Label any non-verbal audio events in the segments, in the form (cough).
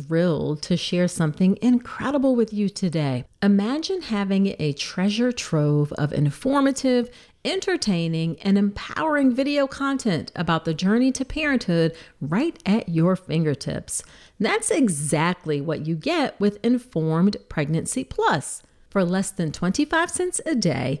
thrilled to share something incredible with you today. Imagine having a treasure trove of informative, entertaining, and empowering video content about the journey to parenthood right at your fingertips. That's exactly what you get with Informed Pregnancy Plus. For less than 25 cents a day,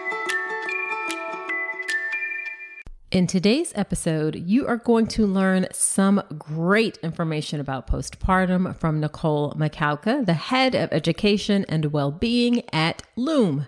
In today's episode, you are going to learn some great information about postpartum from Nicole Makowka, the head of education and well-being at Loom.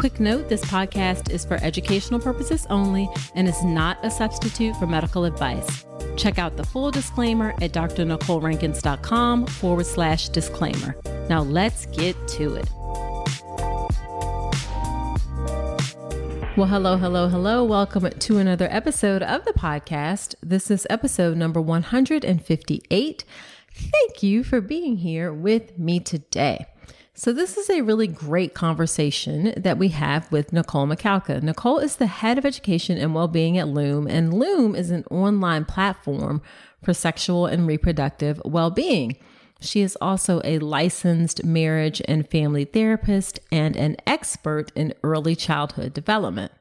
Quick note this podcast is for educational purposes only and is not a substitute for medical advice. Check out the full disclaimer at drnicolerankins.com forward slash disclaimer. Now let's get to it. Well, hello, hello, hello. Welcome to another episode of the podcast. This is episode number 158. Thank you for being here with me today. So, this is a really great conversation that we have with Nicole Makowka. Nicole is the head of education and well being at Loom, and Loom is an online platform for sexual and reproductive well being. She is also a licensed marriage and family therapist and an expert in early childhood development.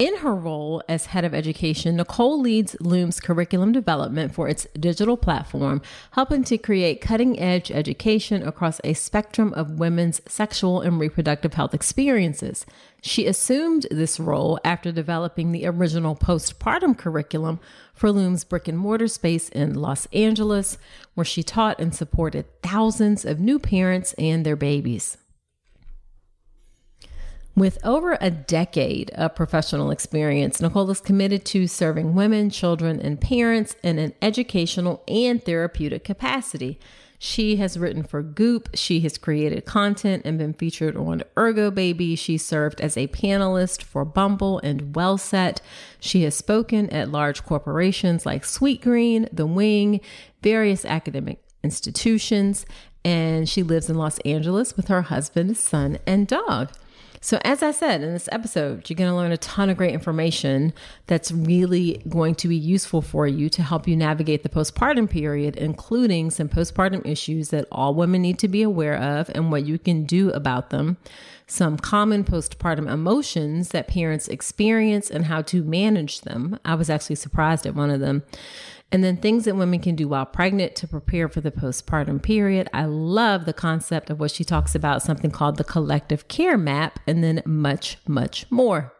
In her role as head of education, Nicole leads Loom's curriculum development for its digital platform, helping to create cutting edge education across a spectrum of women's sexual and reproductive health experiences. She assumed this role after developing the original postpartum curriculum for Loom's brick and mortar space in Los Angeles, where she taught and supported thousands of new parents and their babies. With over a decade of professional experience, Nicole is committed to serving women, children, and parents in an educational and therapeutic capacity. She has written for Goop. She has created content and been featured on Ergo Baby. She served as a panelist for Bumble and Wellset. She has spoken at large corporations like Sweetgreen, The Wing, various academic institutions, and she lives in Los Angeles with her husband, son, and dog. So, as I said in this episode, you're going to learn a ton of great information that's really going to be useful for you to help you navigate the postpartum period, including some postpartum issues that all women need to be aware of and what you can do about them, some common postpartum emotions that parents experience and how to manage them. I was actually surprised at one of them and then things that women can do while pregnant to prepare for the postpartum period. I love the concept of what she talks about, something called the collective care map, and then much, much more.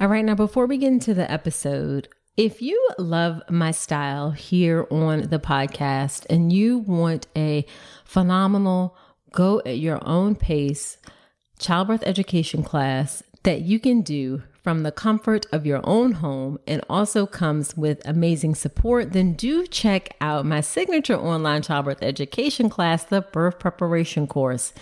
All right, now before we get into the episode, if you love my style here on the podcast and you want a phenomenal, go at your own pace childbirth education class that you can do from the comfort of your own home and also comes with amazing support, then do check out my signature online childbirth education class, the birth preparation course.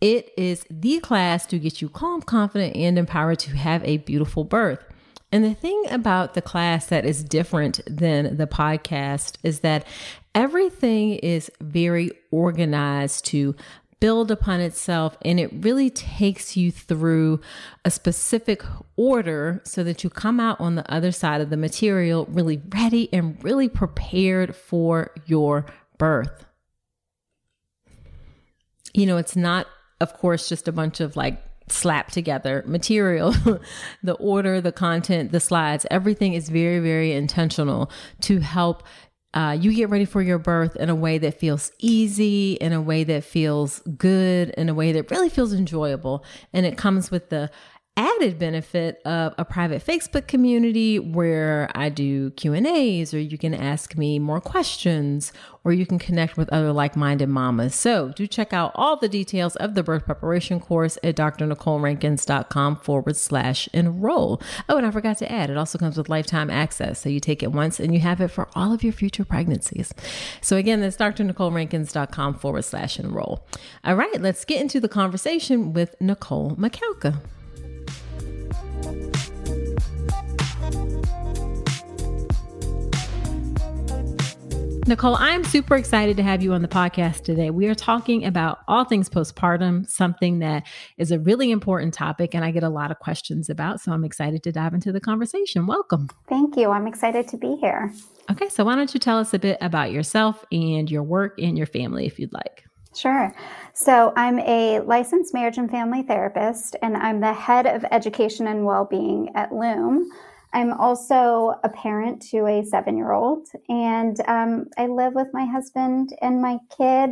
It is the class to get you calm, confident, and empowered to have a beautiful birth. And the thing about the class that is different than the podcast is that everything is very organized to build upon itself and it really takes you through a specific order so that you come out on the other side of the material really ready and really prepared for your birth. You know, it's not, of course, just a bunch of like slap together material. (laughs) the order, the content, the slides, everything is very, very intentional to help uh, you get ready for your birth in a way that feels easy, in a way that feels good, in a way that really feels enjoyable. And it comes with the added benefit of a private Facebook community where I do Q&As or you can ask me more questions or you can connect with other like-minded mamas. So do check out all the details of the birth preparation course at drnicolerankins.com forward slash enroll. Oh, and I forgot to add, it also comes with lifetime access. So you take it once and you have it for all of your future pregnancies. So again, that's drnicolerankins.com forward slash enroll. All right, let's get into the conversation with Nicole Makowka. Nicole, I'm super excited to have you on the podcast today. We are talking about all things postpartum, something that is a really important topic and I get a lot of questions about. So I'm excited to dive into the conversation. Welcome. Thank you. I'm excited to be here. Okay, so why don't you tell us a bit about yourself and your work and your family if you'd like? Sure. So, I'm a licensed marriage and family therapist, and I'm the head of education and well being at Loom. I'm also a parent to a seven year old, and um, I live with my husband and my kid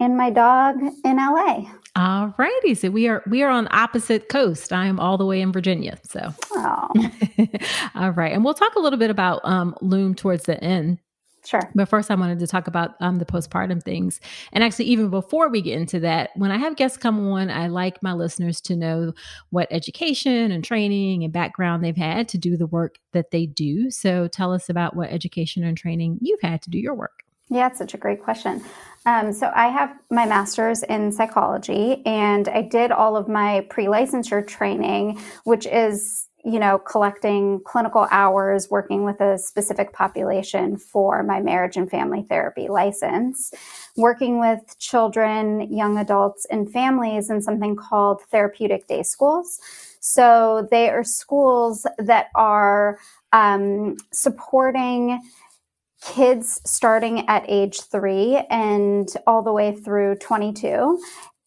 and my dog in LA. All righty. So we are we are on opposite coast. I am all the way in Virginia. So (laughs) all right. And we'll talk a little bit about um, Loom towards the end. Sure. But first, I wanted to talk about um, the postpartum things. And actually, even before we get into that, when I have guests come on, I like my listeners to know what education and training and background they've had to do the work that they do. So tell us about what education and training you've had to do your work. Yeah, it's such a great question. Um, so I have my master's in psychology, and I did all of my pre-licensure training, which is you know, collecting clinical hours working with a specific population for my marriage and family therapy license, working with children, young adults, and families in something called therapeutic day schools. So they are schools that are um, supporting kids starting at age three and all the way through 22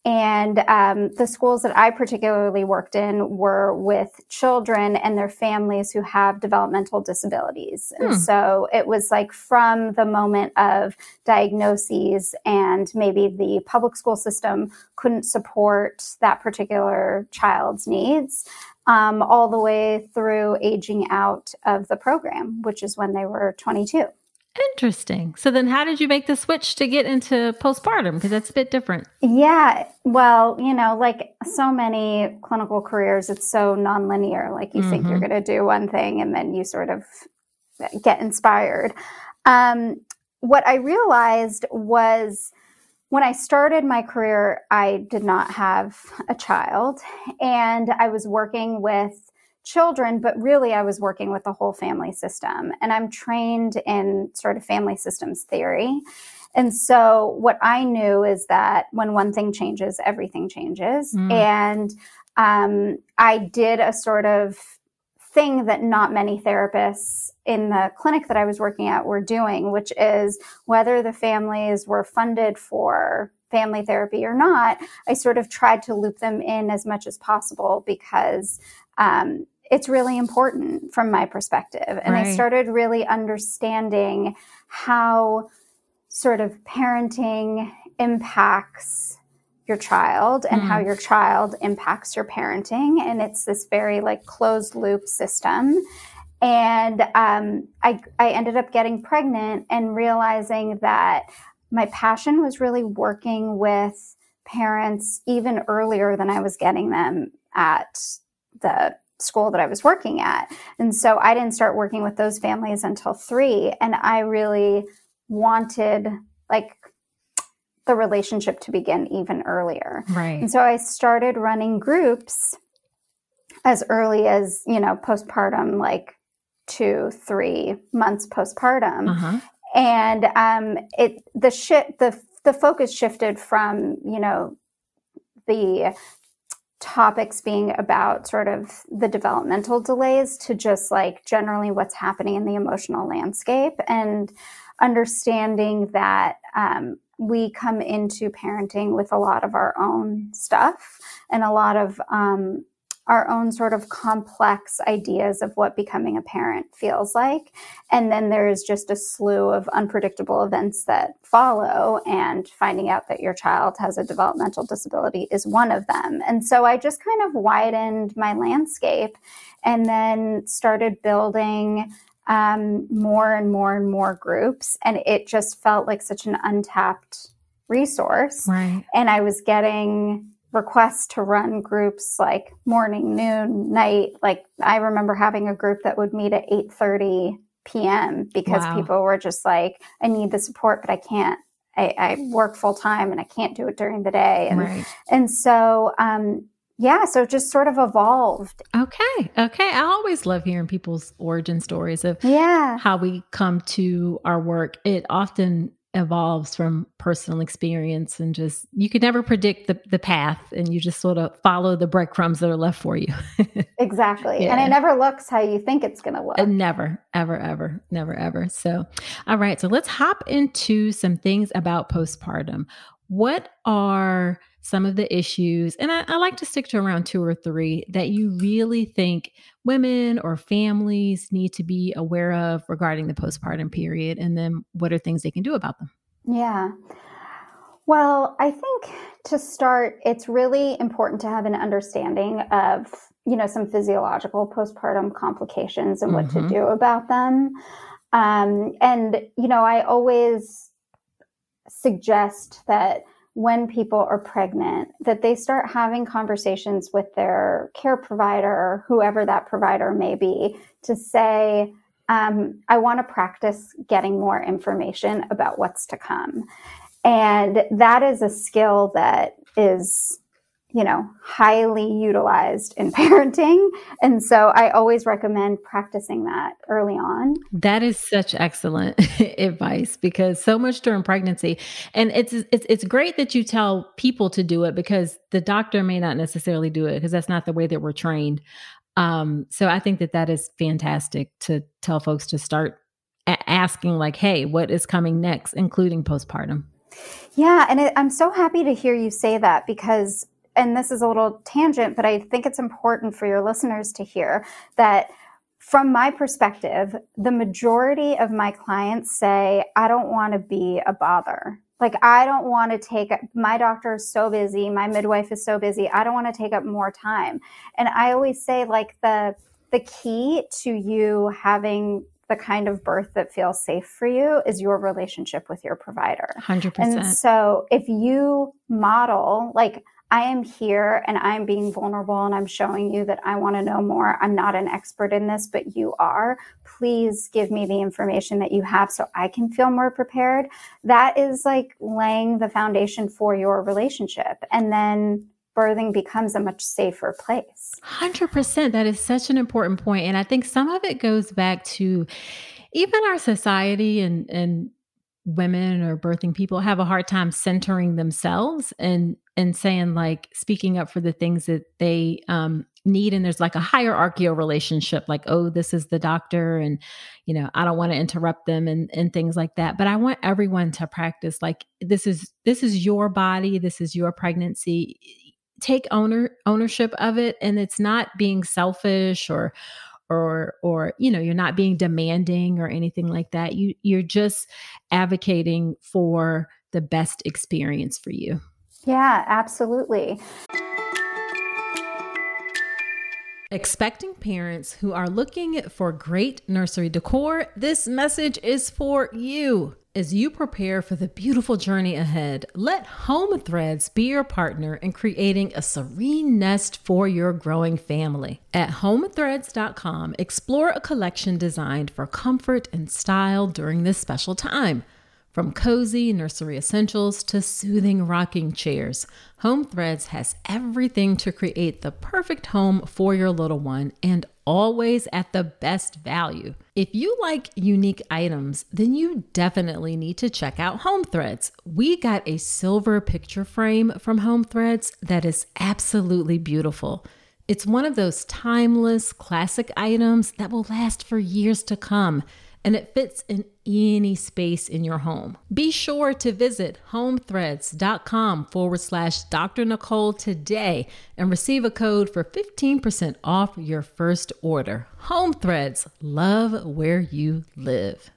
and um, the schools that I particularly worked in were with children and their families who have developmental disabilities. And hmm. so it was like from the moment of diagnoses, and maybe the public school system couldn't support that particular child's needs. Um, all the way through aging out of the program, which is when they were 22. Interesting. So then how did you make the switch to get into postpartum because that's a bit different? Yeah, well, you know, like so many clinical careers it's so nonlinear. Like you mm-hmm. think you're mm-hmm. going to do one thing and then you sort of get inspired. Um, what I realized was when I started my career, I did not have a child and I was working with children, but really I was working with the whole family system. And I'm trained in sort of family systems theory. And so what I knew is that when one thing changes, everything changes. Mm. And um, I did a sort of thing that not many therapists in the clinic that I was working at were doing, which is whether the families were funded for family therapy or not, I sort of tried to loop them in as much as possible because um, it's really important from my perspective. And right. I started really understanding how sort of parenting impacts your child and mm. how your child impacts your parenting. And it's this very like closed loop system. And um, I, I ended up getting pregnant and realizing that my passion was really working with parents even earlier than I was getting them at the school that I was working at. And so I didn't start working with those families until three. And I really wanted like the relationship to begin even earlier. Right. And so I started running groups as early as, you know, postpartum, like two, three months postpartum. Uh-huh. And um, it the shit the the focus shifted from, you know, the topics being about sort of the developmental delays to just like generally what's happening in the emotional landscape and understanding that um, we come into parenting with a lot of our own stuff and a lot of um, our own sort of complex ideas of what becoming a parent feels like. And then there's just a slew of unpredictable events that follow, and finding out that your child has a developmental disability is one of them. And so I just kind of widened my landscape and then started building um, more and more and more groups. And it just felt like such an untapped resource. Right. And I was getting requests to run groups like morning, noon, night. Like I remember having a group that would meet at 8:30 p.m. because wow. people were just like, I need the support, but I can't. I, I work full time and I can't do it during the day. And right. and so um, yeah, so just sort of evolved. Okay. Okay. I always love hearing people's origin stories of yeah. how we come to our work. It often evolves from personal experience and just you could never predict the, the path and you just sort of follow the breadcrumbs that are left for you. (laughs) exactly. Yeah. And it never looks how you think it's gonna look. Uh, never, ever, ever, never, ever. So all right. So let's hop into some things about postpartum. What are some of the issues, and I, I, like to stick to around two or three that you really think women or families need to be aware of regarding the postpartum period, and then what are things they can do about them? Yeah. Well, I think to start, it's really important to have an understanding of, you know, some physiological postpartum complications and what mm-hmm. to do about them. Um, and, you know, I always suggest that when people are pregnant that they start having conversations with their care provider or whoever that provider may be to say um, i want to practice getting more information about what's to come. And that is a skill that is you know, highly utilized in (laughs) parenting. And so I always recommend practicing that early on. That is such excellent (laughs) advice because so much during pregnancy and it's it's it's great that you tell people to do it because the doctor may not necessarily do it because that's not the way that we're trained. Um so I think that that is fantastic to tell folks to start a- asking like, "Hey, what is coming next including postpartum?" Yeah, and it, I'm so happy to hear you say that because and this is a little tangent, but I think it's important for your listeners to hear that from my perspective, the majority of my clients say, I don't want to be a bother. Like, I don't want to take my doctor is so busy, my midwife is so busy, I don't want to take up more time. And I always say, like, the the key to you having the kind of birth that feels safe for you is your relationship with your provider. 100%. And so if you model, like, I am here and I'm being vulnerable and I'm showing you that I want to know more. I'm not an expert in this, but you are. Please give me the information that you have so I can feel more prepared. That is like laying the foundation for your relationship. And then birthing becomes a much safer place. 100%. That is such an important point. And I think some of it goes back to even our society and, and women or birthing people have a hard time centering themselves and and saying like speaking up for the things that they um, need. And there's like a hierarchical relationship like oh this is the doctor and you know i don't want to interrupt them and and things like that. But i want everyone to practice like this is this is your body. This is your pregnancy. Take owner ownership of it. And it's not being selfish or or or you know you're not being demanding or anything like that. You you're just advocating for the best experience for you. Yeah absolutely. Expecting parents who are looking for great nursery decor, this message is for you. As you prepare for the beautiful journey ahead, let Home Threads be your partner in creating a serene nest for your growing family. At homethreads.com, explore a collection designed for comfort and style during this special time. From cozy nursery essentials to soothing rocking chairs, Home Threads has everything to create the perfect home for your little one and always at the best value. If you like unique items, then you definitely need to check out Home Threads. We got a silver picture frame from Home Threads that is absolutely beautiful. It's one of those timeless classic items that will last for years to come and it fits in any space in your home. Be sure to visit homethreads.com forward slash Dr. Nicole today and receive a code for 15% off your first order. Home Threads, love where you live.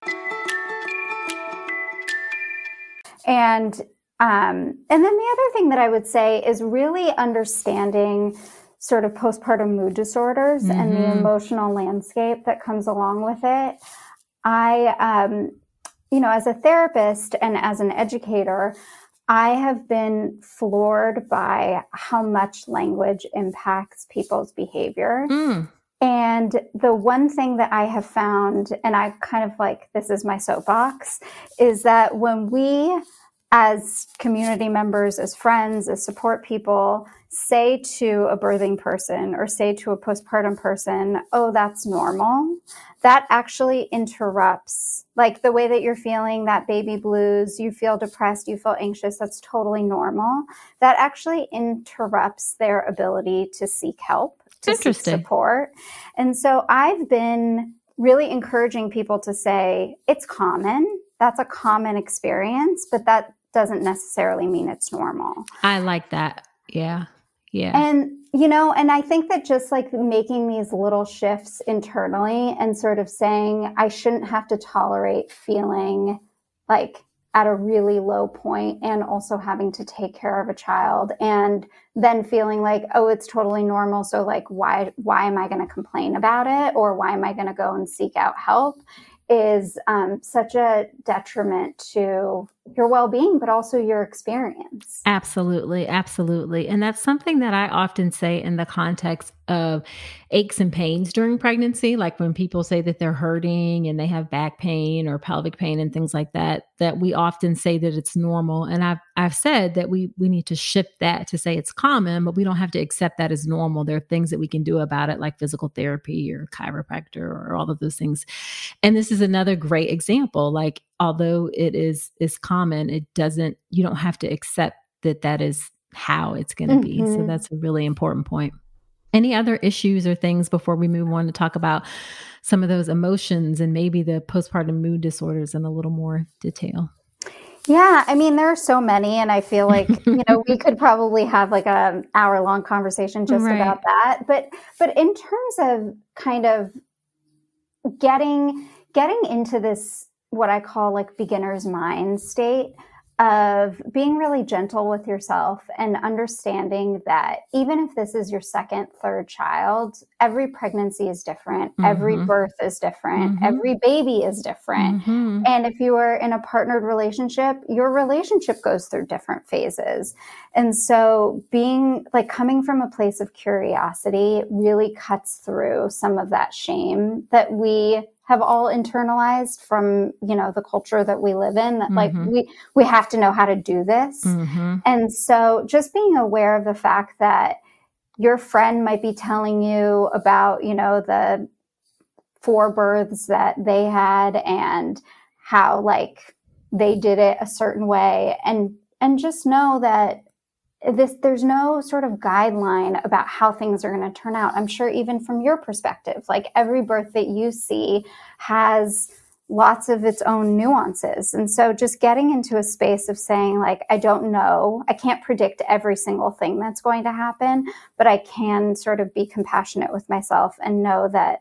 And um, and then the other thing that I would say is really understanding sort of postpartum mood disorders mm-hmm. and the mm-hmm. emotional landscape that comes along with it. I, um, you know, as a therapist and as an educator, I have been floored by how much language impacts people's behavior. Mm. And the one thing that I have found, and I kind of like this is my soapbox, is that when we, as community members, as friends, as support people, say to a birthing person or say to a postpartum person, oh, that's normal, that actually interrupts like the way that you're feeling that baby blues, you feel depressed, you feel anxious, that's totally normal. That actually interrupts their ability to seek help, to seek support. And so I've been really encouraging people to say it's common. That's a common experience, but that doesn't necessarily mean it's normal. I like that. Yeah. Yeah. And, you know, and I think that just like making these little shifts internally and sort of saying, I shouldn't have to tolerate feeling like at a really low point and also having to take care of a child and then feeling like oh it's totally normal so like why why am i going to complain about it or why am i going to go and seek out help is um, such a detriment to your well-being but also your experience. Absolutely absolutely. And that's something that i often say in the context of aches and pains during pregnancy like when people say that they're hurting and they have back pain or pelvic pain and things like that that we often say that it's normal. And i've i've said that we we need to shift that to say it's common but we don't have to accept that as normal. There are things that we can do about it like physical therapy or chiropractor or all of those things. And this is another great example like although it is is common it doesn't you don't have to accept that that is how it's going to mm-hmm. be so mm-hmm. that's a really important point any other issues or things before we move on to talk about some of those emotions and maybe the postpartum mood disorders in a little more detail yeah, I mean there are so many, and I feel like (laughs) you know we could probably have like a hour long conversation just right. about that. But but in terms of kind of getting getting into this what I call like beginner's mind state of being really gentle with yourself and understanding that even if this is your second, third child, every pregnancy is different, mm-hmm. every birth is different, mm-hmm. every baby is different. Mm-hmm. And if you are in a partnered relationship, your relationship goes through different phases. And so being like coming from a place of curiosity really cuts through some of that shame that we have all internalized from you know the culture that we live in that mm-hmm. like we we have to know how to do this mm-hmm. and so just being aware of the fact that your friend might be telling you about you know the four births that they had and how like they did it a certain way and and just know that this there's no sort of guideline about how things are going to turn out i'm sure even from your perspective like every birth that you see has lots of its own nuances. And so just getting into a space of saying, like, I don't know, I can't predict every single thing that's going to happen, but I can sort of be compassionate with myself and know that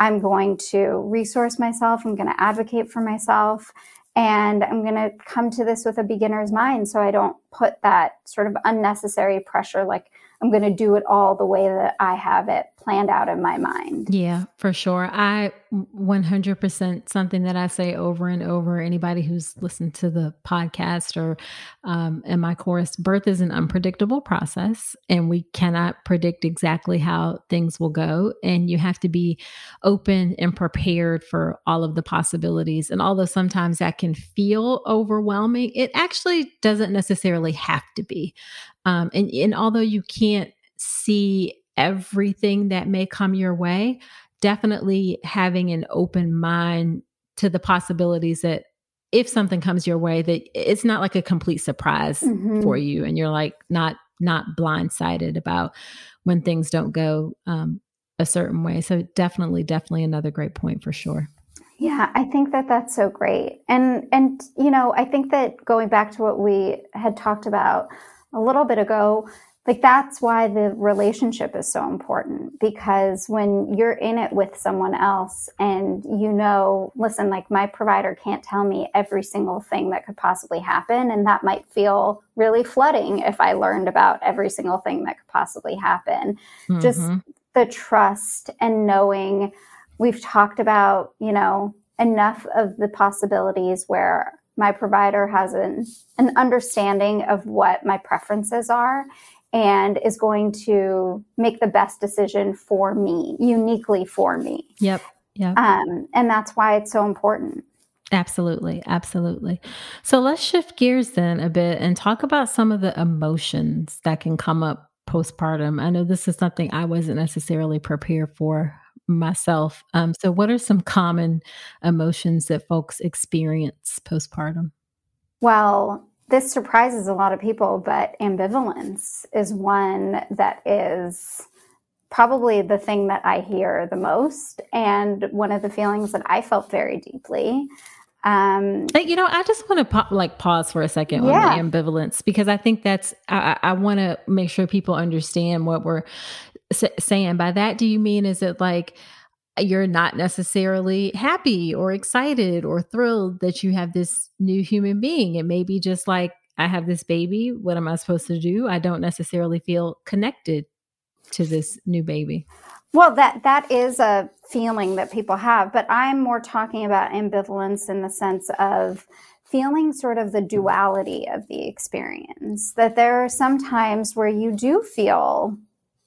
I'm going to resource myself, I'm going to advocate for myself. And I'm going to come to this with a beginner's mind so I don't put that sort of unnecessary pressure like, I'm going to do it all the way that I have it planned out in my mind. Yeah, for sure. I 100% something that I say over and over. Anybody who's listened to the podcast or um, in my course, birth is an unpredictable process, and we cannot predict exactly how things will go. And you have to be open and prepared for all of the possibilities. And although sometimes that can feel overwhelming, it actually doesn't necessarily have to be. Um, and, and although you can't see everything that may come your way, definitely having an open mind to the possibilities that if something comes your way that it's not like a complete surprise mm-hmm. for you and you're like not not blindsided about when things don't go um, a certain way. So definitely definitely another great point for sure. Yeah i think that that's so great. And and you know i think that going back to what we had talked about a little bit ago like that's why the relationship is so important because when you're in it with someone else and you know listen like my provider can't tell me every single thing that could possibly happen and that might feel really flooding if i learned about every single thing that could possibly happen mm-hmm. just the trust and knowing we've talked about you know enough of the possibilities where my provider has an, an understanding of what my preferences are and is going to make the best decision for me, uniquely for me. Yep. Yep. Um, and that's why it's so important. Absolutely. Absolutely. So let's shift gears then a bit and talk about some of the emotions that can come up postpartum. I know this is something I wasn't necessarily prepared for myself. Um, so, what are some common emotions that folks experience postpartum? Well, this surprises a lot of people, but ambivalence is one that is probably the thing that I hear the most, and one of the feelings that I felt very deeply. Um, you know, I just want to like pause for a second yeah. on the ambivalence because I think that's I, I want to make sure people understand what we're saying. By that, do you mean is it like you're not necessarily happy or excited or thrilled that you have this new human being. It may be just like, I have this baby. What am I supposed to do? I don't necessarily feel connected to this new baby. Well, that that is a feeling that people have, but I'm more talking about ambivalence in the sense of feeling sort of the duality of the experience. That there are some times where you do feel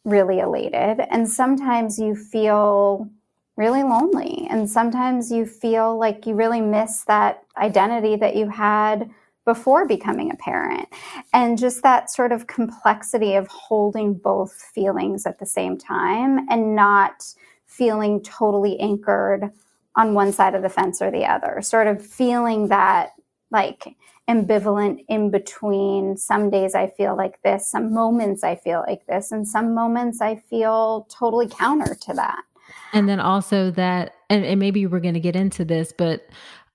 really elated, and sometimes you feel really lonely. And sometimes you feel like you really miss that identity that you had before becoming a parent. And just that sort of complexity of holding both feelings at the same time and not feeling totally anchored on one side of the fence or the other, sort of feeling that like ambivalent in between. Some days I feel like this, some moments I feel like this, and some moments I feel totally counter to that. And then also that, and, and maybe we're going to get into this, but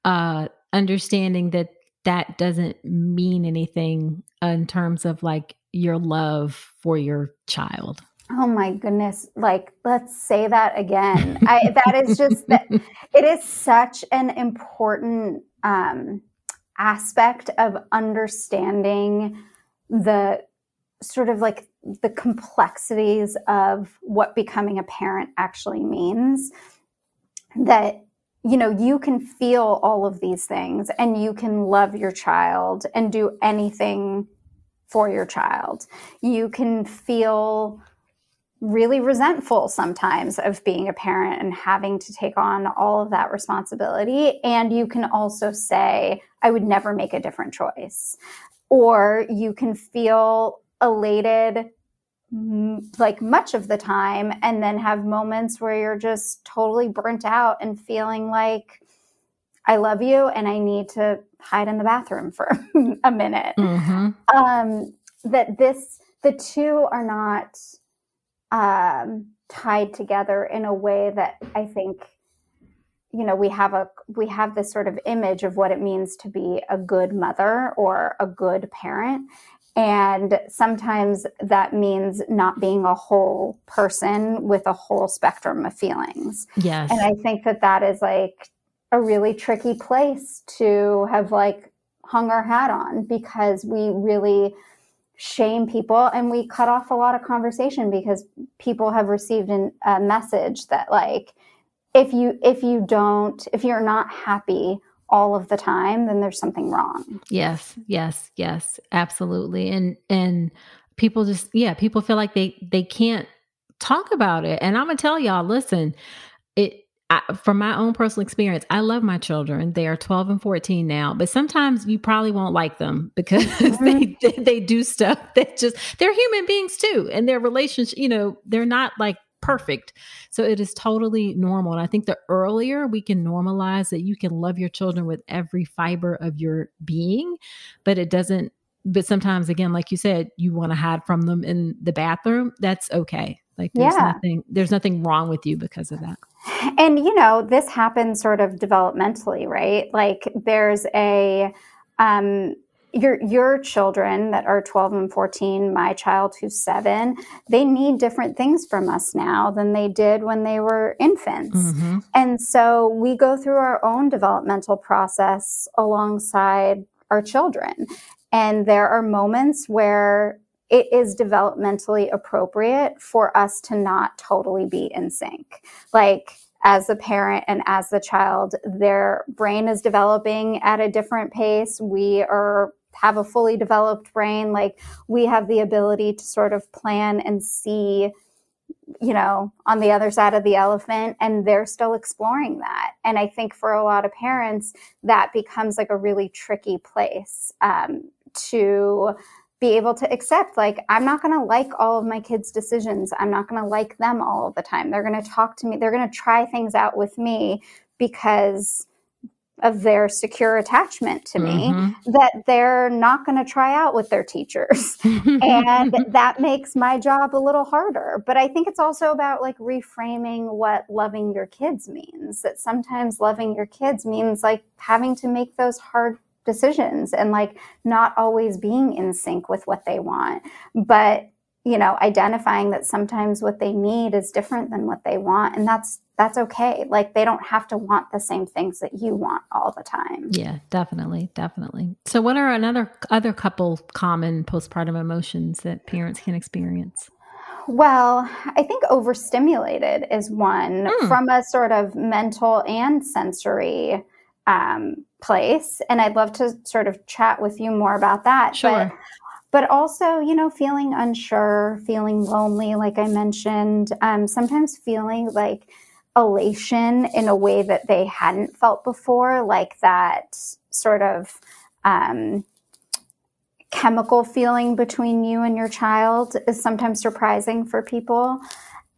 uh, understanding that that doesn't mean anything in terms of like your love for your child. Oh my goodness. Like, let's say that again. I, that is just that (laughs) it is such an important um, aspect of understanding the sort of like the complexities of what becoming a parent actually means that you know you can feel all of these things and you can love your child and do anything for your child. You can feel really resentful sometimes of being a parent and having to take on all of that responsibility and you can also say i would never make a different choice or you can feel elated like much of the time and then have moments where you're just totally burnt out and feeling like I love you and I need to hide in the bathroom for (laughs) a minute. Mm-hmm. Um, that this, the two are not um, tied together in a way that I think you know we have a we have this sort of image of what it means to be a good mother or a good parent. And sometimes that means not being a whole person with a whole spectrum of feelings. Yes. And i think that that is like a really tricky place to have like hung our hat on because we really shame people and we cut off a lot of conversation because people have received an, a message that like if you if you don't if you're not happy all of the time then there's something wrong. Yes yes yes absolutely. And and people just yeah people feel like they they can't talk about it. And i'm gonna tell y'all listen it I, from my own personal experience, I love my children. They are 12 and 14 now, but sometimes you probably won't like them (laughs) because mm-hmm. they they do stuff (laughs) that just they're human beings too, and their relationship, you know, they're not like perfect. So it is totally normal. And I think the earlier we can normalize that you can love your children with every fiber of your being, but it doesn't, but sometimes, again, like you said, you want to hide from them in the bathroom. That's okay. Like there's yeah. nothing, there's nothing wrong with you because of that. And, you know, this happens sort of developmentally, right? Like there's a, um, your your children that are 12 and 14 my child who's 7 they need different things from us now than they did when they were infants mm-hmm. and so we go through our own developmental process alongside our children and there are moments where it is developmentally appropriate for us to not totally be in sync. Like as a parent and as the child, their brain is developing at a different pace. We are have a fully developed brain. Like we have the ability to sort of plan and see you know on the other side of the elephant and they're still exploring that. And i think for a lot of parents that becomes like a really tricky place um, to be able to accept like i'm not going to like all of my kids decisions i'm not going to like them all the time they're going to talk to me they're going to try things out with me because of their secure attachment to me mm-hmm. that they're not going to try out with their teachers. (laughs) and that makes my job a little harder. But I think it's also about like reframing what loving your kids means. That sometimes loving your kids means like having to make those hard decisions and like not always being in sync with what they want. But you know, identifying that sometimes what they need is different than what they want. And that's that's okay. Like they don't have to want the same things that you want all the time. Yeah, definitely, definitely. So what are another other couple common postpartum emotions that parents can experience? Well, I think overstimulated is one mm. from a sort of mental and sensory um, place. And I'd love to sort of chat with you more about that. Sure. But but also, you know, feeling unsure, feeling lonely, like I mentioned, um, sometimes feeling like elation in a way that they hadn't felt before, like that sort of um, chemical feeling between you and your child is sometimes surprising for people.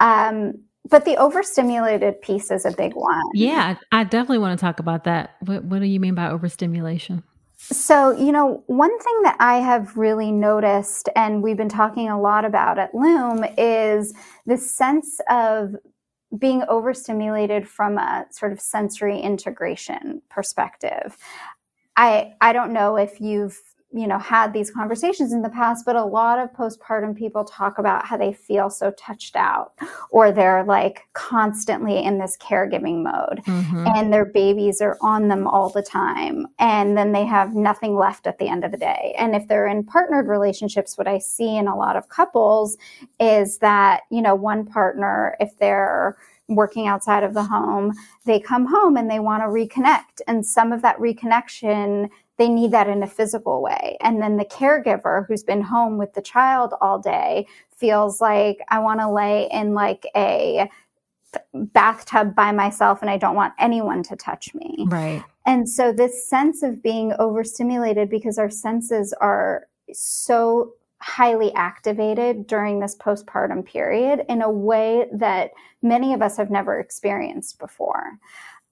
Um, but the overstimulated piece is a big one. Yeah, I definitely want to talk about that. What, what do you mean by overstimulation? So, you know, one thing that I have really noticed, and we've been talking a lot about at Loom, is the sense of being overstimulated from a sort of sensory integration perspective. I I don't know if you've you know had these conversations in the past but a lot of postpartum people talk about how they feel so touched out or they're like constantly in this caregiving mode mm-hmm. and their babies are on them all the time and then they have nothing left at the end of the day and if they're in partnered relationships what i see in a lot of couples is that you know one partner if they're working outside of the home, they come home and they want to reconnect. And some of that reconnection they need that in a physical way. And then the caregiver who's been home with the child all day feels like I want to lay in like a bathtub by myself and I don't want anyone to touch me. Right. And so this sense of being overstimulated because our senses are so highly activated during this postpartum period in a way that many of us have never experienced before.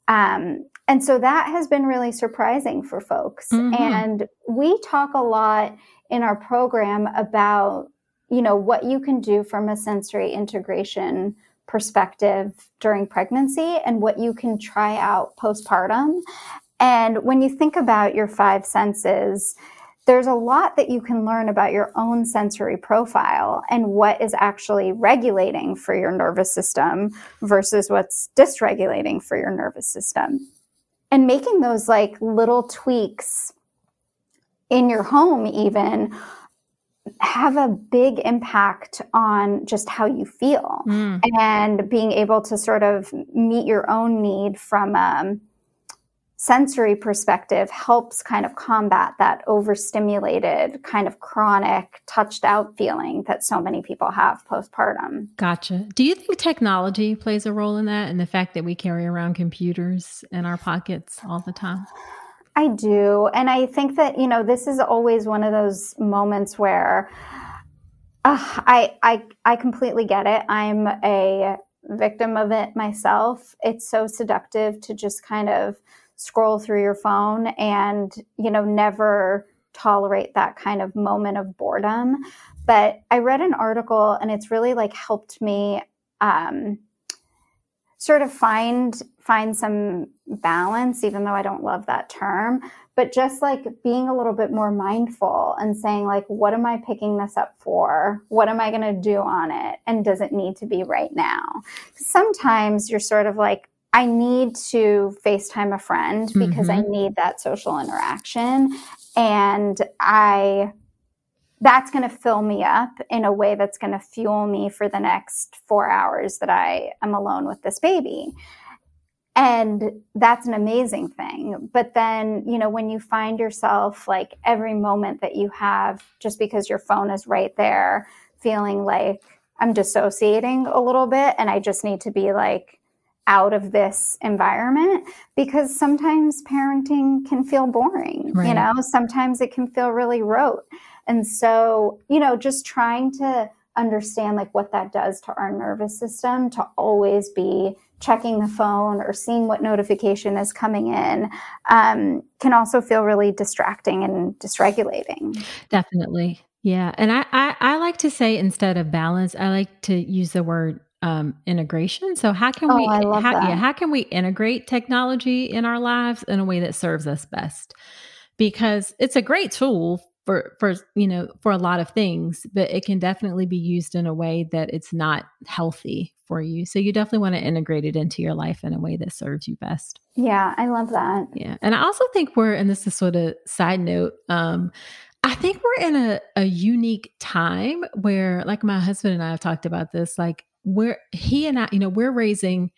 Um, and so that has been really surprising for folks. Mm-hmm. And we talk a lot in our program about, you know, what you can do from a sensory integration perspective during pregnancy and what you can try out postpartum. And when you think about your five senses, there's a lot that you can learn about your own sensory profile and what is actually regulating for your nervous system versus what's dysregulating for your nervous system. And making those like little tweaks in your home, even have a big impact on just how you feel mm. and being able to sort of meet your own need from um, sensory perspective helps kind of combat that overstimulated kind of chronic touched out feeling that so many people have postpartum. Gotcha. Do you think technology plays a role in that and the fact that we carry around computers in our pockets all the time? I do. And I think that, you know, this is always one of those moments where uh, I, I, I completely get it. I'm a victim of it myself. It's so seductive to just kind of scroll through your phone and, you know, never tolerate that kind of moment of boredom. But I read an article and it's really like helped me um, sort of find find some balance even though I don't love that term but just like being a little bit more mindful and saying like what am I picking this up for? What am I going to do on it? And does it need to be right now? Sometimes you're sort of like I need to FaceTime a friend because mm-hmm. I need that social interaction. And I, that's going to fill me up in a way that's going to fuel me for the next four hours that I am alone with this baby. And that's an amazing thing. But then, you know, when you find yourself like every moment that you have, just because your phone is right there, feeling like I'm dissociating a little bit and I just need to be like, out of this environment because sometimes parenting can feel boring right. you know? Sometimes it can feel really rote. And so you know just trying to understand like what that does to our nervous system to always be checking the phone or seeing what notification is coming in um, can also feel really distracting and dysregulating. Definitely. Yeah. And I, I i like to say instead of balance i like to use the word um, integration. So how can oh, we how, yeah, how can we integrate technology in our lives in a way that serves us best? Because it's a great tool for for you know for a lot of things, but it can definitely be used in a way that it's not healthy for you. So you definitely want to integrate it into your life in a way that serves you best. Yeah, I love that. Yeah. And I also think we're and this is sort of side note um I think we're in a, a unique time where, like my husband and I have talked about this, like we're he and I, you know, we're raising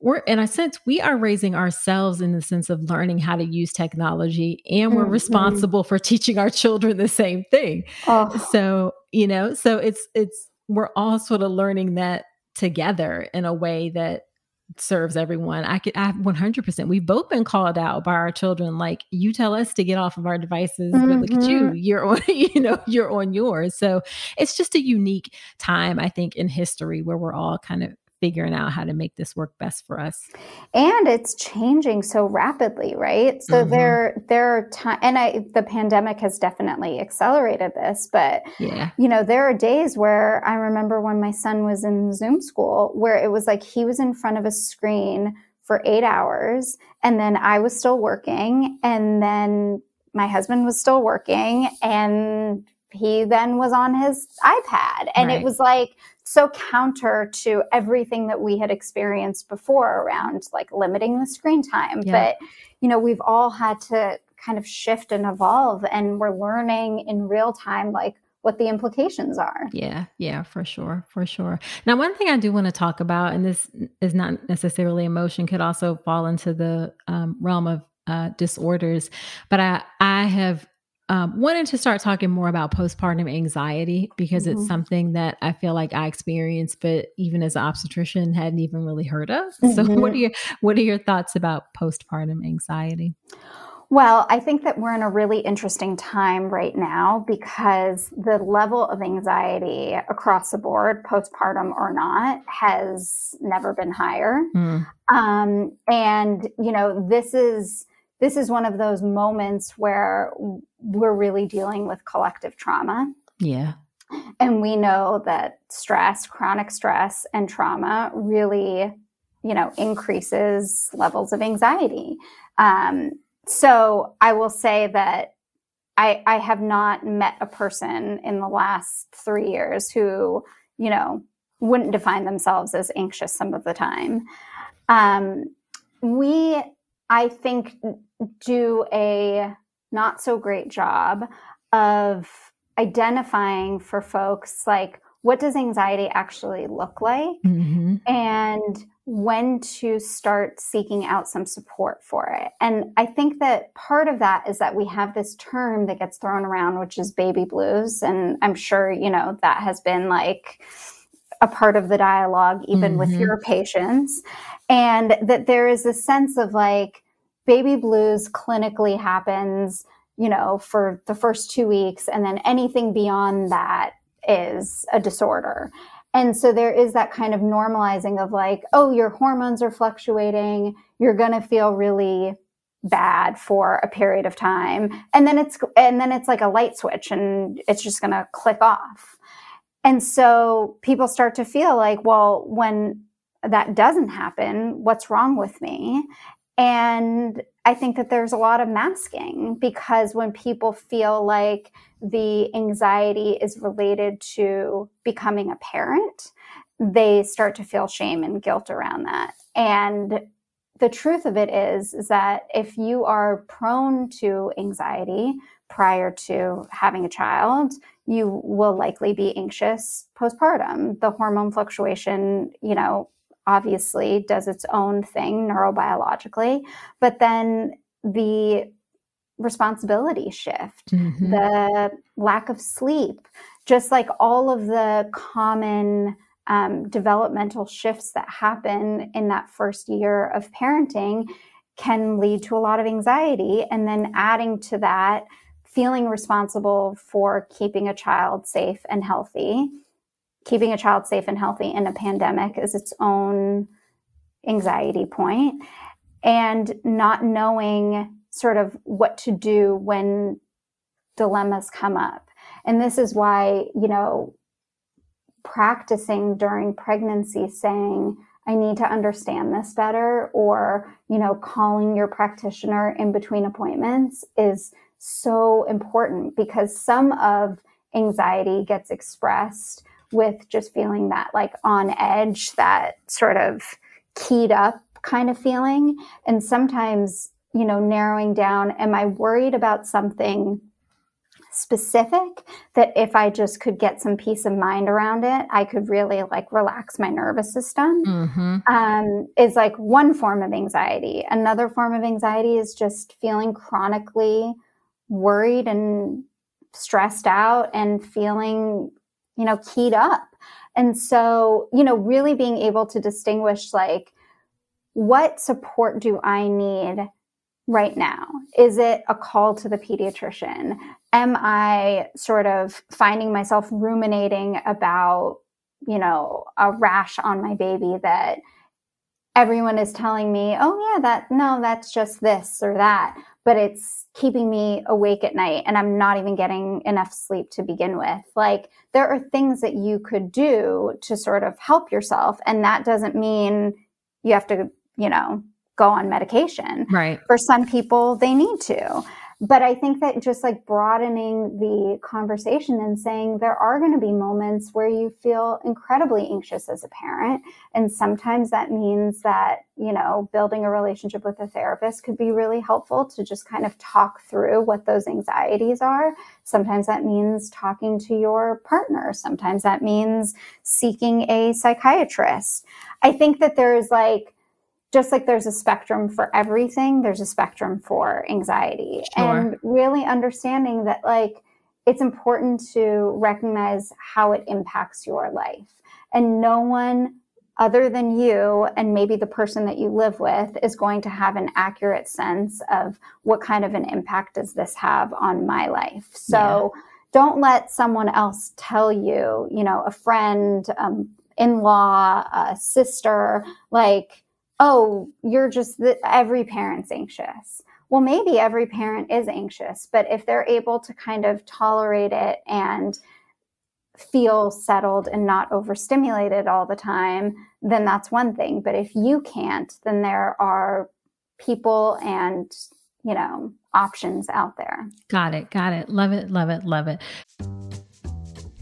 we're in a sense we are raising ourselves in the sense of learning how to use technology and we're mm-hmm. responsible for (laughs) teaching our children the same thing oh. so you know so it's it's we're all sort of learning that together in a way that serves everyone. I could I 100%. We've both been called out by our children like you tell us to get off of our devices, mm-hmm. but look at you. Mm-hmm. You're on (laughs) you know, you're on yours. So it's just a unique time I think in history where we're all kind of figuring out how to make this work best for us. And it's changing so rapidly, right? So mm-hmm. there there are time and I the pandemic has definitely accelerated this, but yeah. you know, there are days where I remember when my son was in Zoom school where it was like he was in front of a screen for 8 hours and then I was still working and then my husband was still working and he then was on his iPad and right. it was like so counter to everything that we had experienced before around like limiting the screen time. Yeah. But, you know, we've all had to kind of shift and evolve and we're learning in real time, like, what the implications are. Yeah, yeah, for sure, for sure. Now, one thing I do want to talk about, and this is not necessarily emotion, could also fall into the um, realm of uh, disorders, but I I have um, wanted to start talking more about postpartum anxiety because mm-hmm. it's something that I feel like I experienced, but even as an obstetrician, hadn't even really heard of. Mm-hmm. (laughs) So, what are your what are your thoughts about postpartum anxiety? Well, I think that we're in a really interesting time right now because the level of anxiety across the board, postpartum or not, has never been higher. Mm. Um, and you know, this is this is one of those moments where we're really dealing with collective trauma. Yeah. And we know that stress, chronic stress, and trauma really, you know, increases levels of anxiety. Um, so I will say that I, I have not met a person in the last three years who, you know, wouldn't define themselves as anxious some of the time. Um, we, I think, do a not so great job of identifying for folks like what does anxiety actually look like mm-hmm. and when to start seeking out some support for it. And I think that part of that is that we have this term that gets thrown around, which is baby blues. And I'm sure, you know, that has been like a part of the dialogue, even mm-hmm. with your patients. And that there is a sense of like baby blues clinically happens, you know, for the first two weeks. And then anything beyond that is a disorder. And so there is that kind of normalizing of like, oh, your hormones are fluctuating. You're going to feel really bad for a period of time. And then it's, and then it's like a light switch and it's just going to click off. And so people start to feel like, well, when that doesn't happen, what's wrong with me? And I think that there's a lot of masking because when people feel like the anxiety is related to becoming a parent, they start to feel shame and guilt around that. And the truth of it is, is that if you are prone to anxiety prior to having a child, you will likely be anxious postpartum. The hormone fluctuation, you know, obviously does its own thing neurobiologically, but then the responsibility shift, mm-hmm. the lack of sleep, just like all of the common um, developmental shifts that happen in that first year of parenting can lead to a lot of anxiety. And then adding to that, feeling responsible for keeping a child safe and healthy. Keeping a child safe and healthy in a pandemic is its own anxiety point. And not knowing sort of what to do when dilemmas come up. And this is why, you know, practicing during pregnancy saying, I need to understand this better, or, you know, calling your practitioner in between appointments is so important because some of anxiety gets expressed with just feeling that like on edge, that sort of keyed up kind of feeling. And sometimes you know, narrowing down, am I worried about something specific that if I just could get some peace of mind around it, I could really like relax my nervous system. Mm-hmm. Um, is like one form of anxiety. Another form of anxiety is just feeling chronically worried and stressed out and feeling, you know, keyed up. And so, you know, really being able to distinguish like, what support do I need right now? Is it a call to the pediatrician? Am I sort of finding myself ruminating about, you know, a rash on my baby that everyone is telling me, oh, yeah, that, no, that's just this or that. But it's keeping me awake at night and I'm not even getting enough sleep to begin with. Like, there are things that you could do to sort of help yourself. And that doesn't mean you have to, you know, go on medication. Right. For some people, they need to. But I think that just like broadening the conversation and saying there are going to be moments where you feel incredibly anxious as a parent. And sometimes that means that, you know, building a relationship with a therapist could be really helpful to just kind of talk through what those anxieties are. Sometimes that means talking to your partner. Sometimes that means seeking a psychiatrist. I think that there's like, just like there's a spectrum for everything, there's a spectrum for anxiety. Sure. And really understanding that, like, it's important to recognize how it impacts your life. And no one other than you and maybe the person that you live with is going to have an accurate sense of what kind of an impact does this have on my life so yeah. don't let someone else tell you you know a friend um, in-law a sister like oh you're just the, every parent's anxious well maybe every parent is anxious but if they're able to kind of tolerate it and feel settled and not overstimulated all the time, then that's one thing. But if you can't, then there are people and, you know, options out there. Got it. Got it. Love it. Love it. Love it.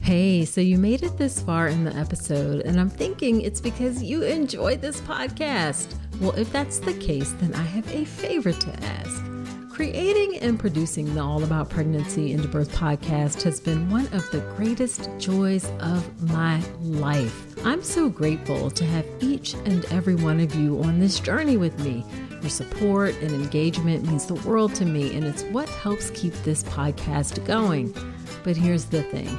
Hey, so you made it this far in the episode, and I'm thinking it's because you enjoyed this podcast. Well, if that's the case, then I have a favor to ask. Creating and producing the All About Pregnancy and Birth podcast has been one of the greatest joys of my life. I'm so grateful to have each and every one of you on this journey with me. Your support and engagement means the world to me, and it's what helps keep this podcast going. But here's the thing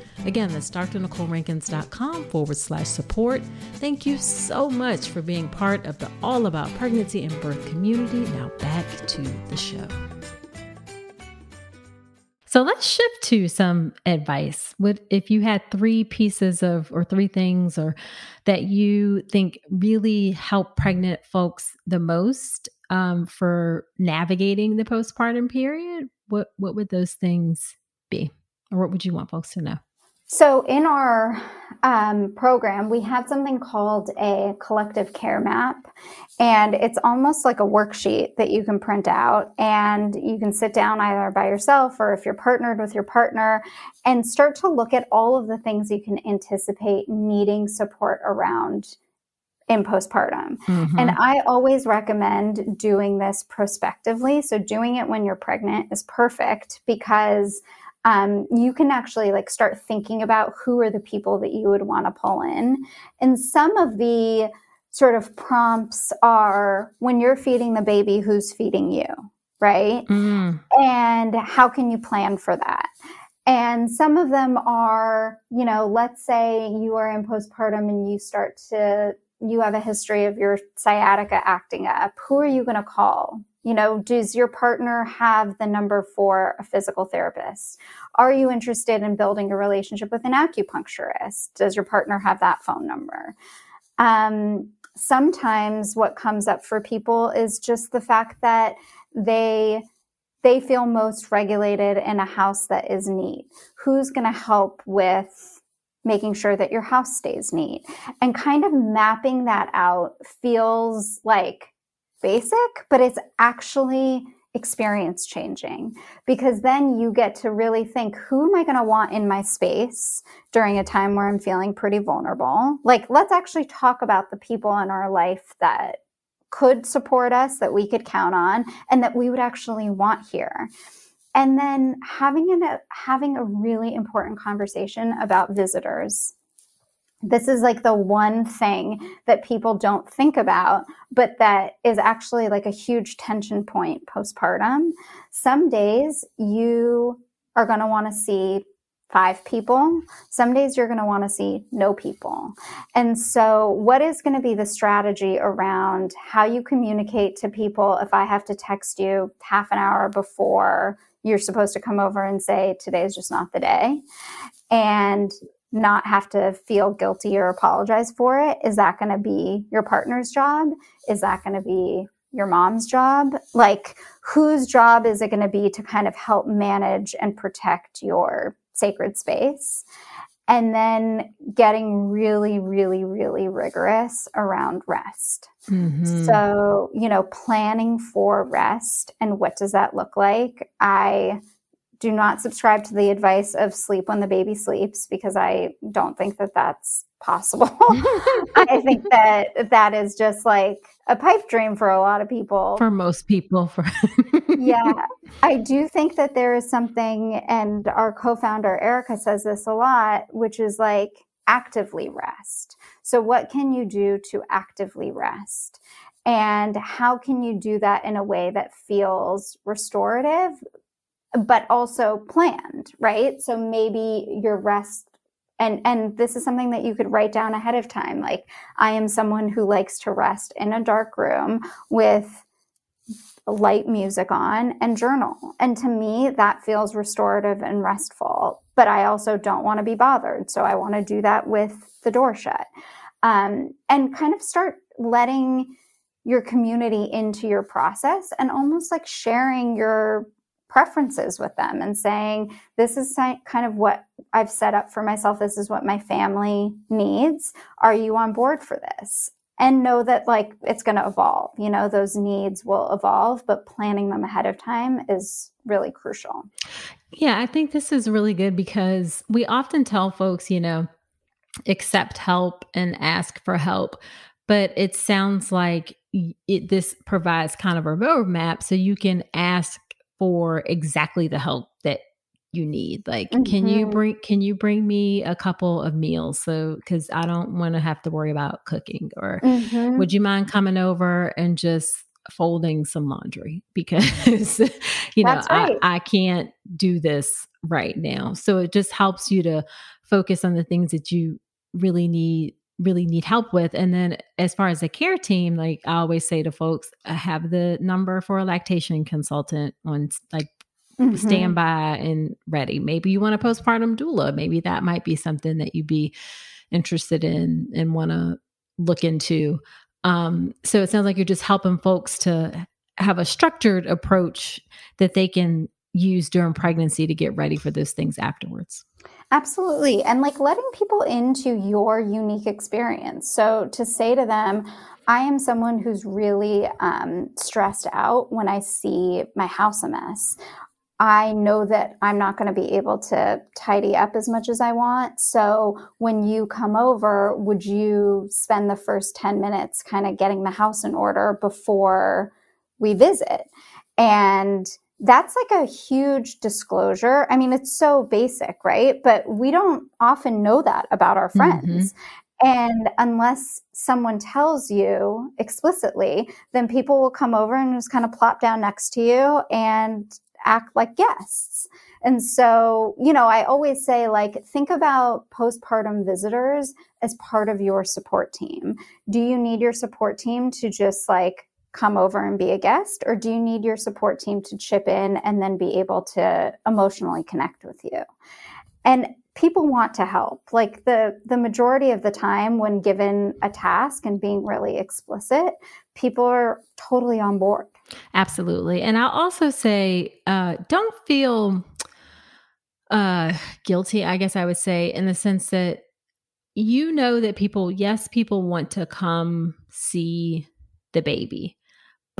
Again, that's drnicolerankins.com forward slash support. Thank you so much for being part of the All About Pregnancy and Birth community. Now back to the show. So let's shift to some advice. What if you had three pieces of or three things or that you think really help pregnant folks the most um, for navigating the postpartum period? What what would those things be, or what would you want folks to know? So, in our um, program, we have something called a collective care map. And it's almost like a worksheet that you can print out. And you can sit down either by yourself or if you're partnered with your partner and start to look at all of the things you can anticipate needing support around in postpartum. Mm-hmm. And I always recommend doing this prospectively. So, doing it when you're pregnant is perfect because um, you can actually like start thinking about who are the people that you would want to pull in. And some of the sort of prompts are when you're feeding the baby, who's feeding you, right? Mm. And how can you plan for that? And some of them are, you know, let's say you are in postpartum and you start to, you have a history of your sciatica acting up. Who are you going to call? You know, does your partner have the number for a physical therapist? Are you interested in building a relationship with an acupuncturist? Does your partner have that phone number? Um, sometimes what comes up for people is just the fact that they they feel most regulated in a house that is neat. Who's going to help with making sure that your house stays neat? And kind of mapping that out feels like basic, but it's actually experience changing because then you get to really think who am I going to want in my space during a time where I'm feeling pretty vulnerable? Like, let's actually talk about the people in our life that could support us, that we could count on, and that we would actually want here. And then having a having a really important conversation about visitors this is like the one thing that people don't think about, but that is actually like a huge tension point postpartum. Some days you are going to want to see five people. Some days you're going to want to see no people. And so, what is going to be the strategy around how you communicate to people if I have to text you half an hour before you're supposed to come over and say, today's just not the day? And not have to feel guilty or apologize for it. Is that going to be your partner's job? Is that going to be your mom's job? Like, whose job is it going to be to kind of help manage and protect your sacred space? And then getting really, really, really rigorous around rest. Mm-hmm. So, you know, planning for rest and what does that look like? I do not subscribe to the advice of sleep when the baby sleeps because I don't think that that's possible. (laughs) I think that that is just like a pipe dream for a lot of people. For most people. For (laughs) yeah. I do think that there is something, and our co founder, Erica, says this a lot, which is like actively rest. So, what can you do to actively rest? And how can you do that in a way that feels restorative, but also planned, right? So maybe your rest and and this is something that you could write down ahead of time like I am someone who likes to rest in a dark room with light music on and journal. And to me that feels restorative and restful, but I also don't want to be bothered, so I want to do that with the door shut. Um, and kind of start letting your community into your process and almost like sharing your preferences with them and saying, This is kind of what I've set up for myself. This is what my family needs. Are you on board for this? And know that like it's going to evolve. You know, those needs will evolve, but planning them ahead of time is really crucial. Yeah, I think this is really good because we often tell folks, you know, accept help and ask for help. But it sounds like it, this provides kind of a roadmap so you can ask for exactly the help that you need like mm-hmm. can you mm-hmm. bring can you bring me a couple of meals so because i don't want to have to worry about cooking or mm-hmm. would you mind coming over and just folding some laundry (laughs) because you know right. I, I can't do this right now so it just helps you to focus on the things that you really need really need help with. And then as far as the care team, like I always say to folks, I have the number for a lactation consultant on like mm-hmm. standby and ready. Maybe you want a postpartum doula. Maybe that might be something that you'd be interested in and want to look into. Um, so it sounds like you're just helping folks to have a structured approach that they can use during pregnancy to get ready for those things afterwards. Absolutely. And like letting people into your unique experience. So to say to them, I am someone who's really um, stressed out when I see my house a mess. I know that I'm not going to be able to tidy up as much as I want. So when you come over, would you spend the first 10 minutes kind of getting the house in order before we visit? And that's like a huge disclosure. I mean, it's so basic, right? But we don't often know that about our friends. Mm-hmm. And unless someone tells you explicitly, then people will come over and just kind of plop down next to you and act like guests. And so, you know, I always say, like, think about postpartum visitors as part of your support team. Do you need your support team to just like come over and be a guest or do you need your support team to chip in and then be able to emotionally connect with you? And people want to help. Like the the majority of the time when given a task and being really explicit people are totally on board. Absolutely. And i'll also say uh, don't feel uh, guilty i guess i would say in the sense that you know that people yes people want to come see the baby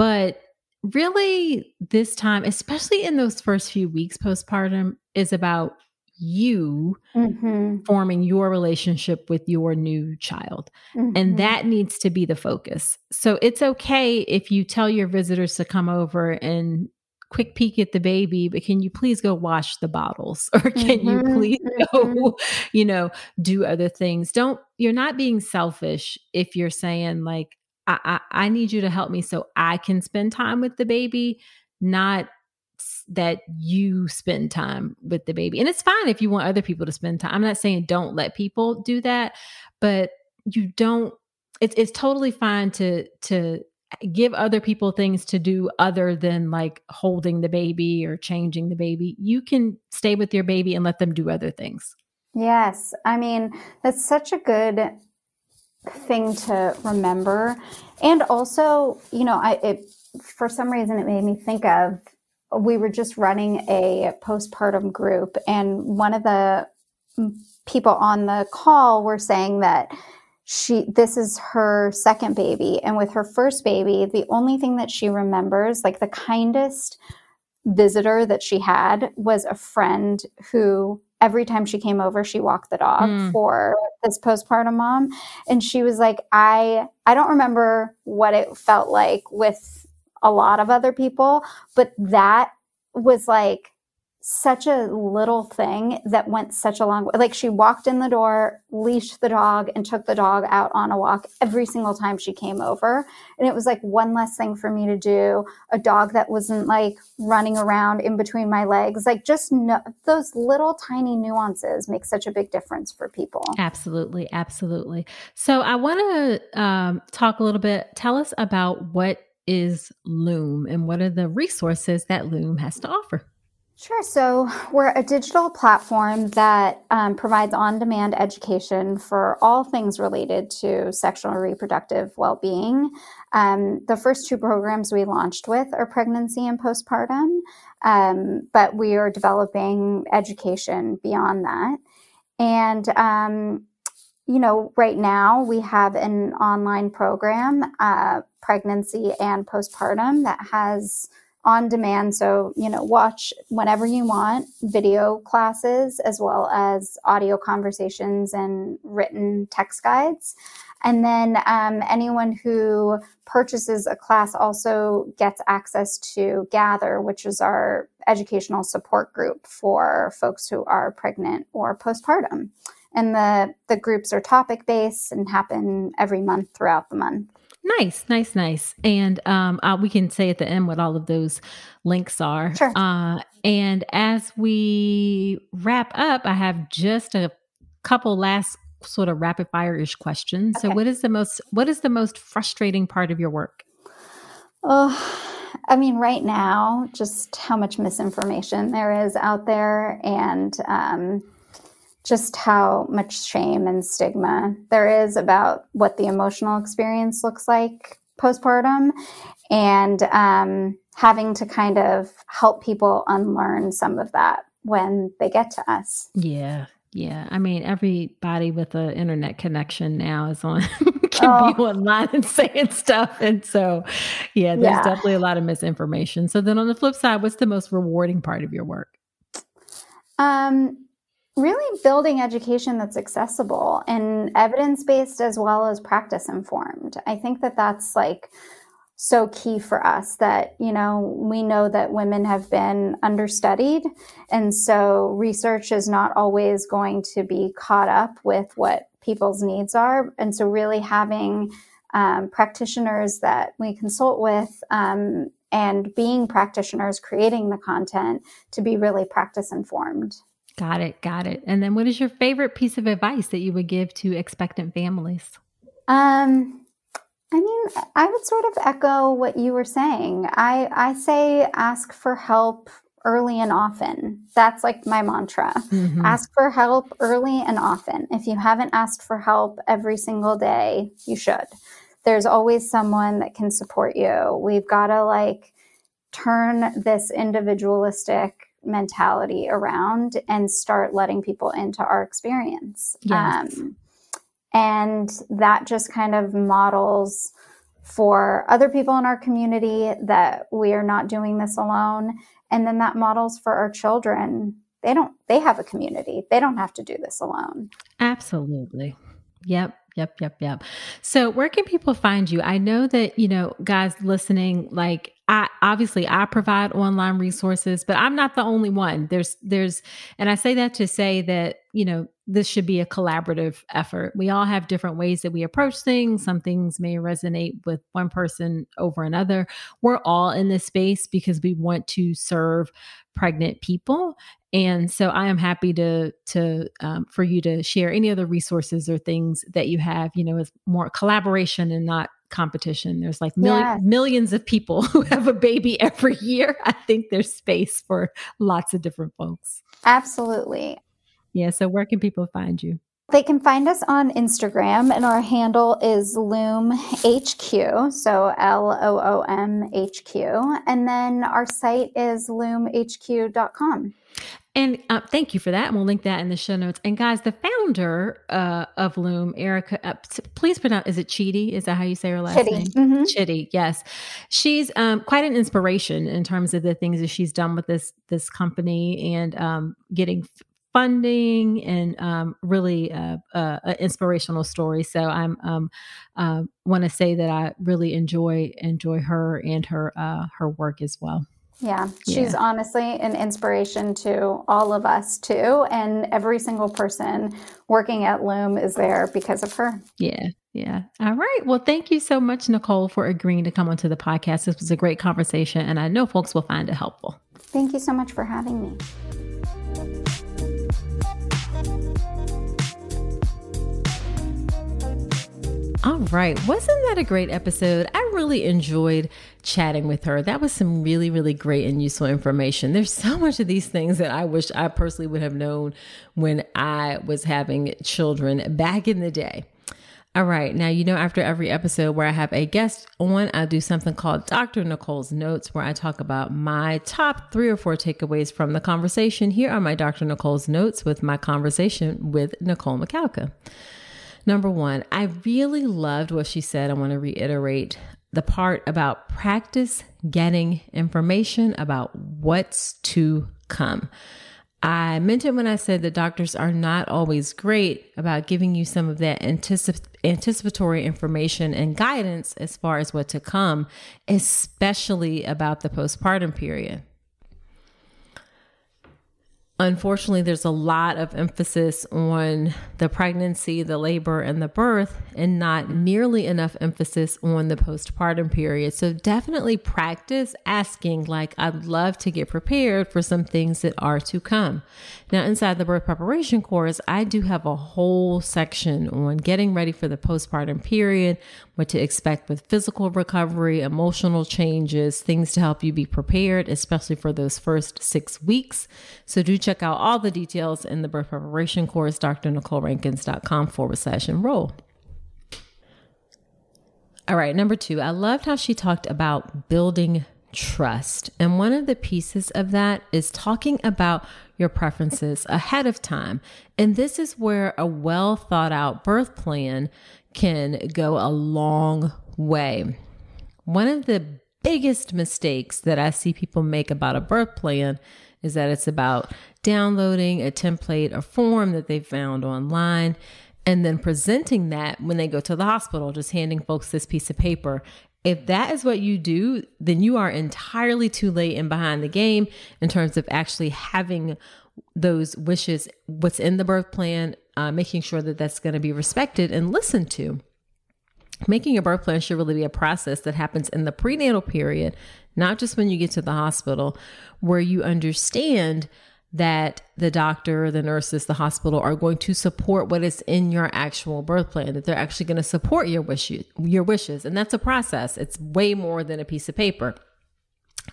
but really, this time, especially in those first few weeks postpartum, is about you mm-hmm. forming your relationship with your new child. Mm-hmm. And that needs to be the focus. So it's okay if you tell your visitors to come over and quick peek at the baby, but can you please go wash the bottles (laughs) or can mm-hmm. you please go, mm-hmm. (laughs) you know, do other things? Don't, you're not being selfish if you're saying, like, I, I, need you to help me so I can spend time with the baby, not that you spend time with the baby. And it's fine if you want other people to spend time. I'm not saying don't let people do that, but you don't it's it's totally fine to to uh, give other people things to do other than like holding the baby or changing the baby. You can stay with your baby and let them do other things. Yes. I mean, that's such a good thing to remember. And also, you know, I it for some reason it made me think of we were just running a postpartum group and one of the people on the call were saying that she this is her second baby and with her first baby the only thing that she remembers like the kindest visitor that she had was a friend who every time she came over she walked the dog mm. for this postpartum mom and she was like i i don't remember what it felt like with a lot of other people but that was like such a little thing that went such a long way. Like she walked in the door, leashed the dog, and took the dog out on a walk every single time she came over. And it was like one less thing for me to do. A dog that wasn't like running around in between my legs. Like just no, those little tiny nuances make such a big difference for people. Absolutely. Absolutely. So I want to um, talk a little bit. Tell us about what is Loom and what are the resources that Loom has to offer? Sure. So we're a digital platform that um, provides on demand education for all things related to sexual and reproductive well being. Um, the first two programs we launched with are pregnancy and postpartum, um, but we are developing education beyond that. And, um, you know, right now we have an online program, uh, pregnancy and postpartum, that has on demand. So, you know, watch whenever you want video classes as well as audio conversations and written text guides. And then um, anyone who purchases a class also gets access to Gather, which is our educational support group for folks who are pregnant or postpartum. And the, the groups are topic based and happen every month throughout the month. Nice, nice, nice. And um, uh, we can say at the end what all of those links are. Sure. Uh, and as we wrap up, I have just a couple last sort of rapid fire ish questions. Okay. So, what is the most what is the most frustrating part of your work? Oh, I mean, right now, just how much misinformation there is out there, and um, just how much shame and stigma there is about what the emotional experience looks like postpartum and um, having to kind of help people unlearn some of that when they get to us. Yeah. Yeah. I mean, everybody with an internet connection now is on (laughs) can oh. be online and saying stuff. And so yeah, there's yeah. definitely a lot of misinformation. So then on the flip side, what's the most rewarding part of your work? Um really building education that's accessible and evidence based as well as practice informed. I think that that's like so key for us that, you know, we know that women have been understudied. And so research is not always going to be caught up with what people's needs are. And so really having um, practitioners that we consult with um, and being practitioners creating the content to be really practice informed. Got it. Got it. And then what is your favorite piece of advice that you would give to expectant families? Um, I mean, I would sort of echo what you were saying. I, I say ask for help early and often. That's like my mantra. Mm-hmm. Ask for help early and often. If you haven't asked for help every single day, you should. There's always someone that can support you. We've got to like turn this individualistic mentality around and start letting people into our experience. Yes. Um, and that just kind of models for other people in our community that we are not doing this alone. And then that models for our children. They don't, they have a community. They don't have to do this alone. Absolutely. Yep. Yep, yep, yep. So, where can people find you? I know that, you know, guys listening, like, I obviously I provide online resources, but I'm not the only one. There's, there's, and I say that to say that, you know, this should be a collaborative effort. We all have different ways that we approach things. Some things may resonate with one person over another. We're all in this space because we want to serve pregnant people and so I am happy to to um, for you to share any other resources or things that you have. You know, with more collaboration and not competition. There's like mil- yes. millions of people (laughs) who have a baby every year. I think there's space for lots of different folks. Absolutely. Yeah. So where can people find you? They can find us on Instagram, and our handle is Loom HQ, so L O O M H Q. And then our site is loomhq.com. And uh, thank you for that. And we'll link that in the show notes. And guys, the founder uh, of Loom, Erica, uh, please pronounce, is it Chidi? Is that how you say her last Chitty. name? Mm-hmm. Chitty, yes. She's um, quite an inspiration in terms of the things that she's done with this this company and um, getting funding and um, really uh, uh, an inspirational story. So I'm um, uh, want to say that I really enjoy enjoy her and her uh, her work as well. Yeah, she's yeah. honestly an inspiration to all of us too. And every single person working at Loom is there because of her. Yeah. Yeah. All right. Well, thank you so much, Nicole, for agreeing to come onto the podcast. This was a great conversation, and I know folks will find it helpful. Thank you so much for having me. All right. Wasn't that a great episode? I really enjoyed chatting with her. That was some really, really great and useful information. There's so much of these things that I wish I personally would have known when I was having children back in the day. All right. Now, you know, after every episode where I have a guest on, I do something called Dr. Nicole's Notes, where I talk about my top three or four takeaways from the conversation. Here are my Dr. Nicole's Notes with my conversation with Nicole Makowka. Number one, I really loved what she said. I want to reiterate the part about practice getting information about what's to come. I it when I said that doctors are not always great about giving you some of that anticip- anticipatory information and guidance as far as what to come, especially about the postpartum period. Unfortunately, there's a lot of emphasis on the pregnancy, the labor, and the birth, and not nearly enough emphasis on the postpartum period. So, definitely practice asking, like, I'd love to get prepared for some things that are to come. Now, inside the birth preparation course, I do have a whole section on getting ready for the postpartum period, what to expect with physical recovery, emotional changes, things to help you be prepared, especially for those first six weeks. So, do check out all the details in the birth preparation course, drnicolerankins.com forward slash enroll. All right, number two, I loved how she talked about building trust. And one of the pieces of that is talking about your preferences ahead of time. And this is where a well thought out birth plan can go a long way. One of the biggest mistakes that I see people make about a birth plan is that it's about downloading a template or form that they found online and then presenting that when they go to the hospital, just handing folks this piece of paper. If that is what you do, then you are entirely too late and behind the game in terms of actually having those wishes, what's in the birth plan, uh, making sure that that's going to be respected and listened to. Making a birth plan should really be a process that happens in the prenatal period, not just when you get to the hospital, where you understand that the doctor, the nurses, the hospital are going to support what is in your actual birth plan, that they're actually going to support your wishes, your wishes. And that's a process. It's way more than a piece of paper.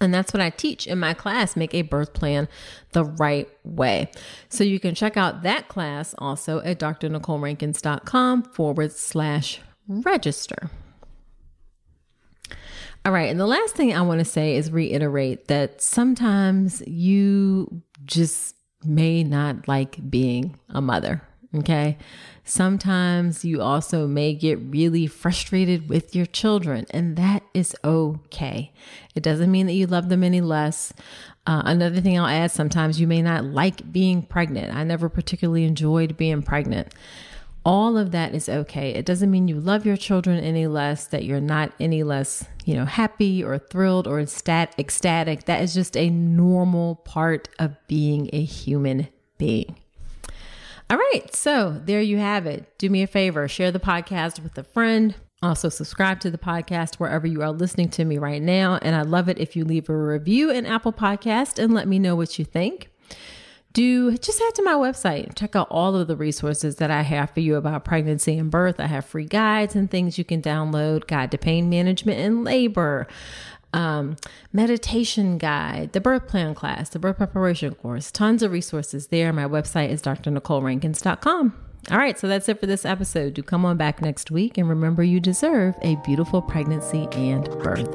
And that's what I teach in my class, make a birth plan the right way. So you can check out that class also at drnicolerankins.com forward slash register. All right. And the last thing I want to say is reiterate that sometimes you just may not like being a mother. Okay. Sometimes you also may get really frustrated with your children, and that is okay. It doesn't mean that you love them any less. Uh, another thing I'll add sometimes you may not like being pregnant. I never particularly enjoyed being pregnant all of that is okay. It doesn't mean you love your children any less, that you're not any less, you know, happy or thrilled or ecstatic. That is just a normal part of being a human being. All right, so there you have it. Do me a favor, share the podcast with a friend. Also, subscribe to the podcast wherever you are listening to me right now. And I love it if you leave a review in Apple Podcast and let me know what you think do just head to my website check out all of the resources that i have for you about pregnancy and birth i have free guides and things you can download guide to pain management and labor um, meditation guide, the birth plan class, the birth preparation course, tons of resources there. My website is drnicolerankins.com. All right, so that's it for this episode. Do come on back next week and remember you deserve a beautiful pregnancy and birth.